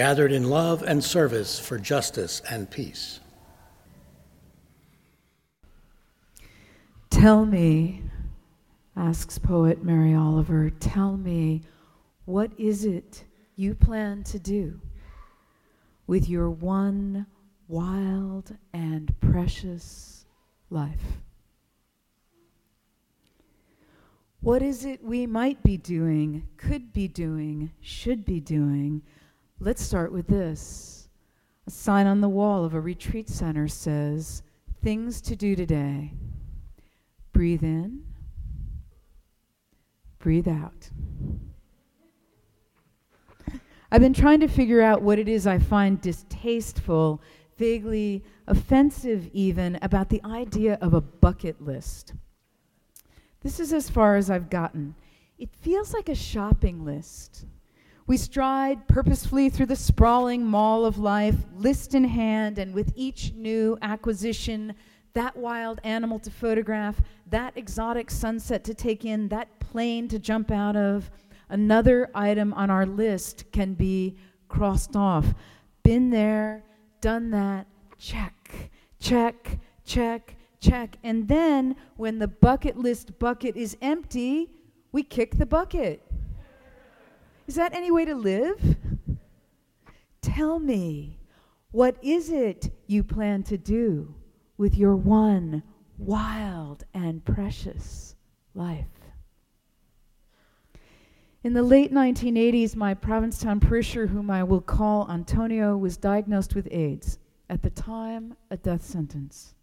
gathered in love and service for justice and peace. Tell me, asks poet Mary Oliver, tell me, what is it you plan to do with your one wild and precious life? What is it we might be doing, could be doing, should be doing? Let's start with this. A sign on the wall of a retreat center says, Things to do today. Breathe in, breathe out. I've been trying to figure out what it is I find distasteful, vaguely offensive, even, about the idea of a bucket list. This is as far as I've gotten. It feels like a shopping list we stride purposefully through the sprawling mall of life, list in hand, and with each new acquisition, that wild animal to photograph, that exotic sunset to take in, that plane to jump out of, another item on our list can be crossed off. Been there, done that, check, check, check, check. And then when the bucket list bucket is empty, we kick the bucket. Is that any way to live? Tell me, what is it you plan to do with your one wild and precious life? In the late 1980s, my Provincetown parishioner, whom I will call Antonio, was diagnosed with AIDS, at the time, a death sentence.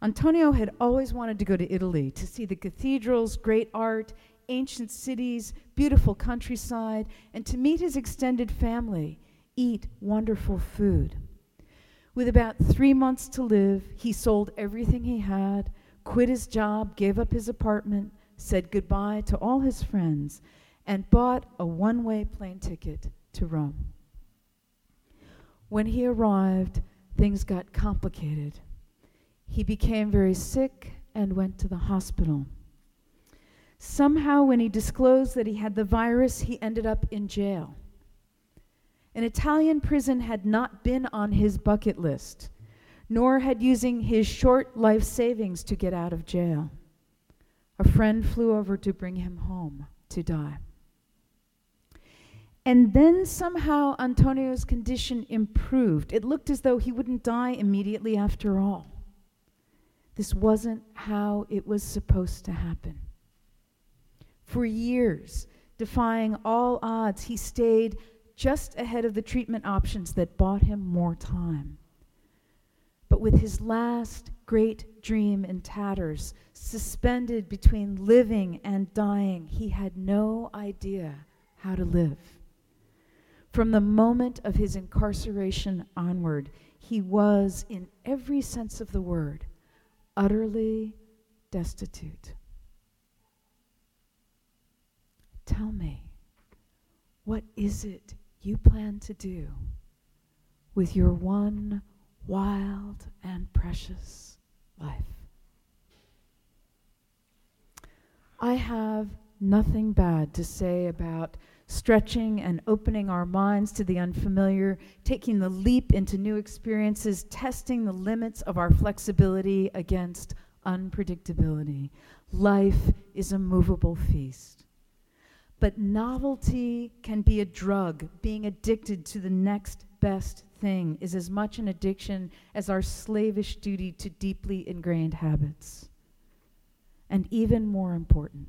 Antonio had always wanted to go to Italy to see the cathedrals, great art, ancient cities, beautiful countryside, and to meet his extended family, eat wonderful food. With about three months to live, he sold everything he had, quit his job, gave up his apartment, said goodbye to all his friends, and bought a one way plane ticket to Rome. When he arrived, things got complicated. He became very sick and went to the hospital. Somehow, when he disclosed that he had the virus, he ended up in jail. An Italian prison had not been on his bucket list, nor had using his short life savings to get out of jail. A friend flew over to bring him home to die. And then somehow Antonio's condition improved. It looked as though he wouldn't die immediately after all. This wasn't how it was supposed to happen. For years, defying all odds, he stayed just ahead of the treatment options that bought him more time. But with his last great dream in tatters, suspended between living and dying, he had no idea how to live. From the moment of his incarceration onward, he was, in every sense of the word, utterly destitute. Tell me, what is it you plan to do with your one wild and precious life? I have nothing bad to say about stretching and opening our minds to the unfamiliar, taking the leap into new experiences, testing the limits of our flexibility against unpredictability. Life is a movable feast. But novelty can be a drug. Being addicted to the next best thing is as much an addiction as our slavish duty to deeply ingrained habits. And even more important,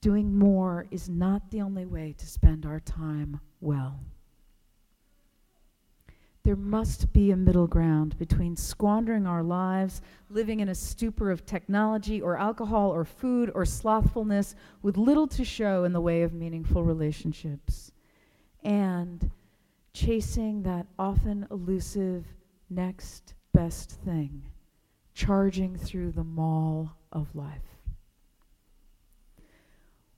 doing more is not the only way to spend our time well. There must be a middle ground between squandering our lives, living in a stupor of technology or alcohol or food or slothfulness with little to show in the way of meaningful relationships, and chasing that often elusive next best thing, charging through the mall of life.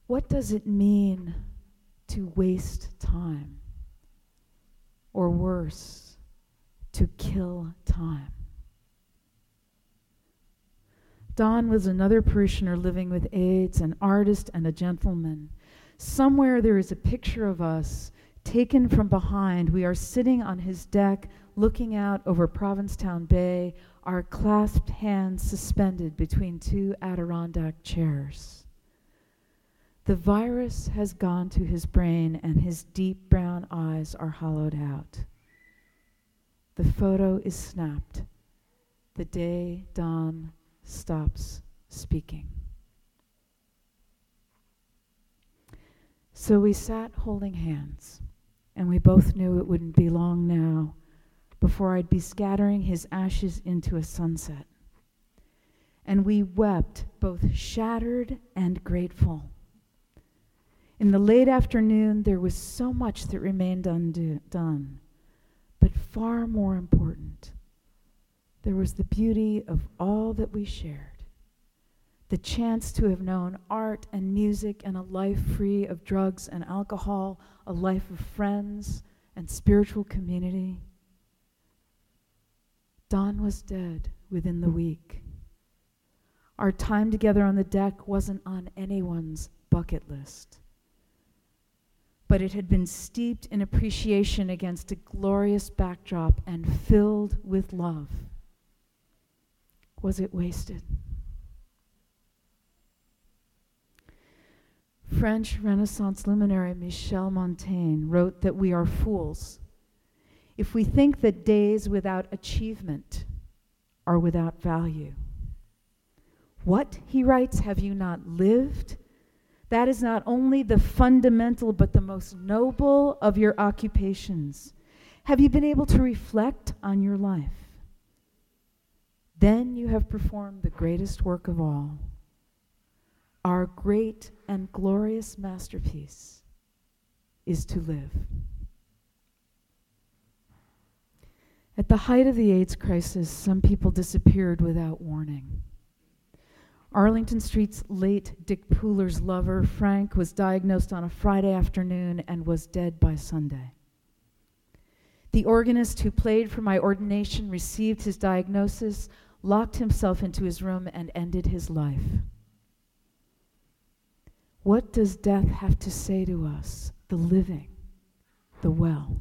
What does it mean to waste time? Or worse, to kill time? Don was another parishioner living with AIDS, an artist and a gentleman. Somewhere there is a picture of us taken from behind. We are sitting on his deck, looking out over Provincetown Bay, our clasped hands suspended between two Adirondack chairs. The virus has gone to his brain, and his deep brown eyes are hollowed out. The photo is snapped the day Don stops speaking. So we sat holding hands, and we both knew it wouldn't be long now before I'd be scattering his ashes into a sunset. And we wept, both shattered and grateful. In the late afternoon, there was so much that remained undone, far more important there was the beauty of all that we shared the chance to have known art and music and a life free of drugs and alcohol, a life of friends and spiritual community. Don was dead within the week. Our time together on the deck wasn't on anyone's bucket list, but it had been steeped in appreciation against a glorious backdrop and filled with love. Was it wasted? French Renaissance luminary Michel Montaigne wrote that we are fools if we think that days without achievement are without value. What, he writes, have you not lived? That is not only the fundamental but the most noble of your occupations. Have you been able to reflect on your life? Then you have performed the greatest work of all. Our great and glorious masterpiece is to live. At the height of the AIDS crisis, some people disappeared without warning. Arlington Street's late Dick Pooler's lover, Frank, was diagnosed on a Friday afternoon and was dead by Sunday. The organist who played for my ordination received his diagnosis locked himself into his room, and ended his life. What does death have to say to us, the living, the well?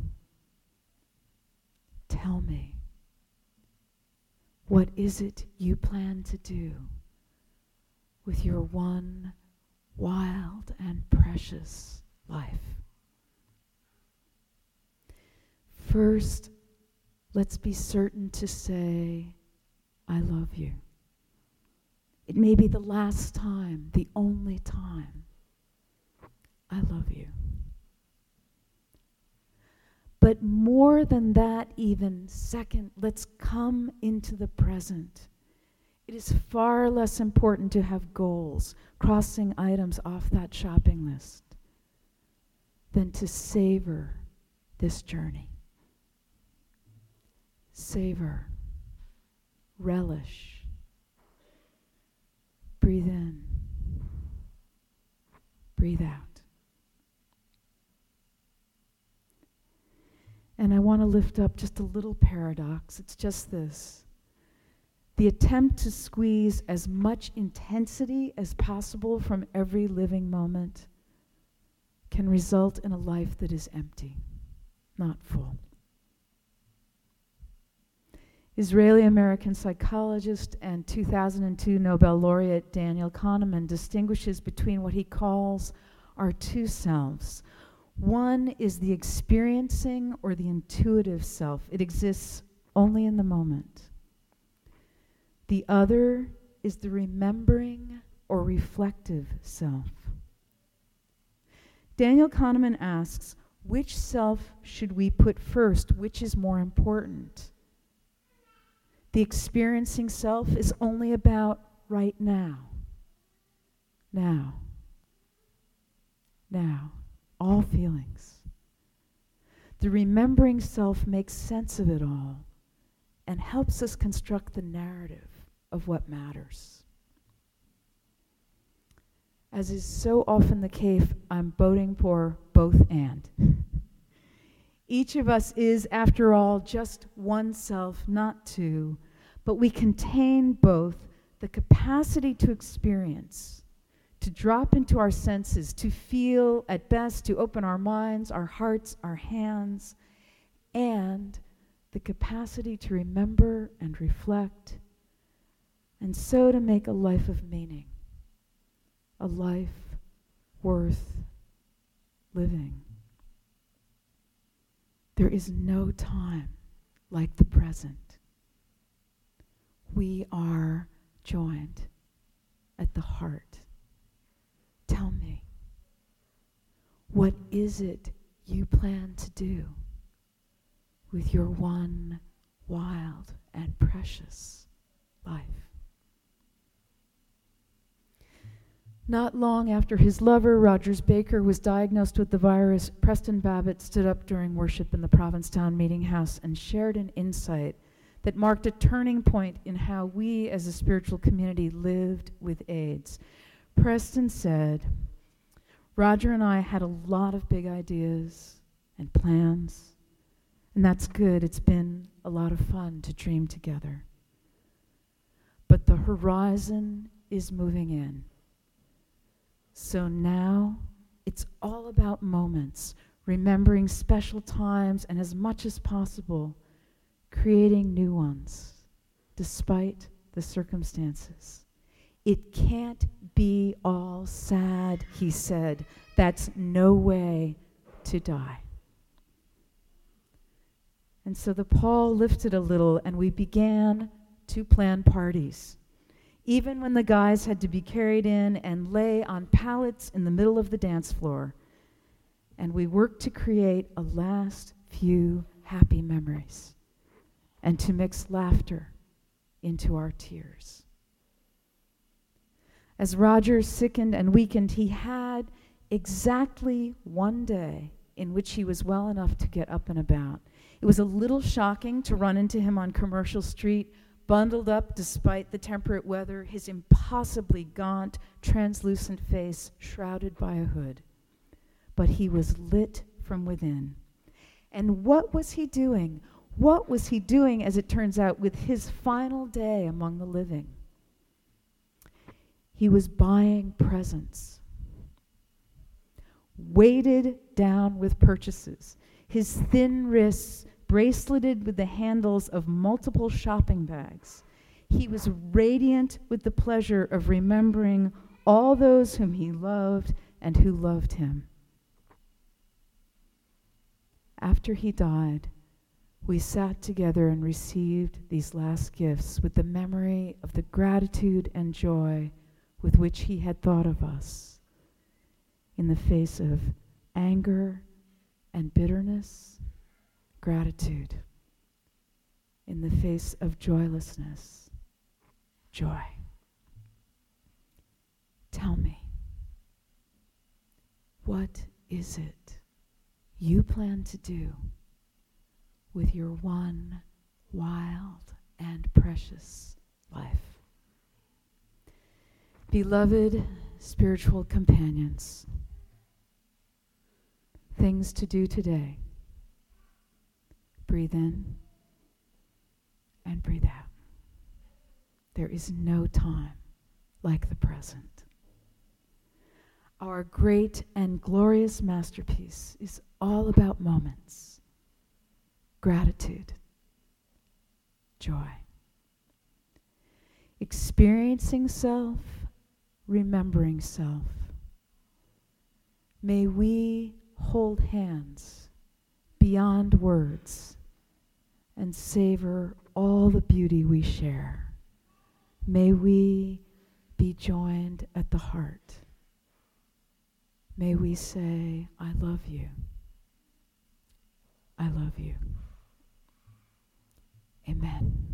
Tell me, what is it you plan to do with your one wild and precious life? First, let's be certain to say, I love you. It may be the last time, the only time. I love you. But more than that, even second, let's come into the present. It is far less important to have goals, crossing items off that shopping list, than to savor this journey. Savor relish. Breathe in, breathe out. And I want to lift up just a little paradox. It's just this the attempt to squeeze as much intensity as possible from every living moment can result in a life that is empty, not full. Israeli American psychologist and 2002 Nobel laureate Daniel Kahneman distinguishes between what he calls our two selves. One is the experiencing or the intuitive self, it exists only in the moment. The other is the remembering or reflective self. Daniel Kahneman asks, which self should we put first? Which is more important? The experiencing self is only about right now. Now. Now. All feelings. The remembering self makes sense of it all and helps us construct the narrative of what matters. As is so often the case, I'm voting for both and. Each of us is, after all, just one self, not two, but we contain both the capacity to experience, to drop into our senses, to feel at best, to open our minds, our hearts, our hands, and the capacity to remember and reflect, and so to make a life of meaning, a life worth living. There is no time like the present. We are joined at the heart. Tell me, what is it you plan to do with your one wild and precious life? Not long after his lover, Rogers Baker, was diagnosed with the virus, Preston Babbitt stood up during worship in the Provincetown Meeting House and shared an insight that marked a turning point in how we as a spiritual community lived with AIDS. Preston said, Roger and I had a lot of big ideas and plans, and that's good. It's been a lot of fun to dream together. But the horizon is moving in. So now it's all about moments, remembering special times, and as much as possible, creating new ones despite the circumstances. It can't be all sad, he said. That's no way to die. And so the pall lifted a little, and we began to plan parties. Even when the guys had to be carried in and lay on pallets in the middle of the dance floor. And we worked to create a last few happy memories and to mix laughter into our tears. As Roger sickened and weakened, he had exactly one day in which he was well enough to get up and about. It was a little shocking to run into him on Commercial Street, bundled up despite the temperate weather, his impossibly gaunt, translucent face shrouded by a hood. But he was lit from within. And what was he doing? What was he doing, as it turns out, with his final day among the living? He was buying presents, weighted down with purchases, his thin wrists braceleted with the handles of multiple shopping bags. He was radiant with the pleasure of remembering all those whom he loved and who loved him. After he died, we sat together and received these last gifts with the memory of the gratitude and joy with which he had thought of us in the face of anger and bitterness, gratitude. In the face of joylessness, joy. Tell me, what is it you plan to do? with your one wild and precious life. Beloved spiritual companions, things to do today. Breathe in and breathe out. There is no time like the present. Our great and glorious masterpiece is all about moments gratitude, joy. Experiencing self, remembering self. May we hold hands beyond words and savor all the beauty we share. May we be joined at the heart. May we say, I love you. I love you. Amen.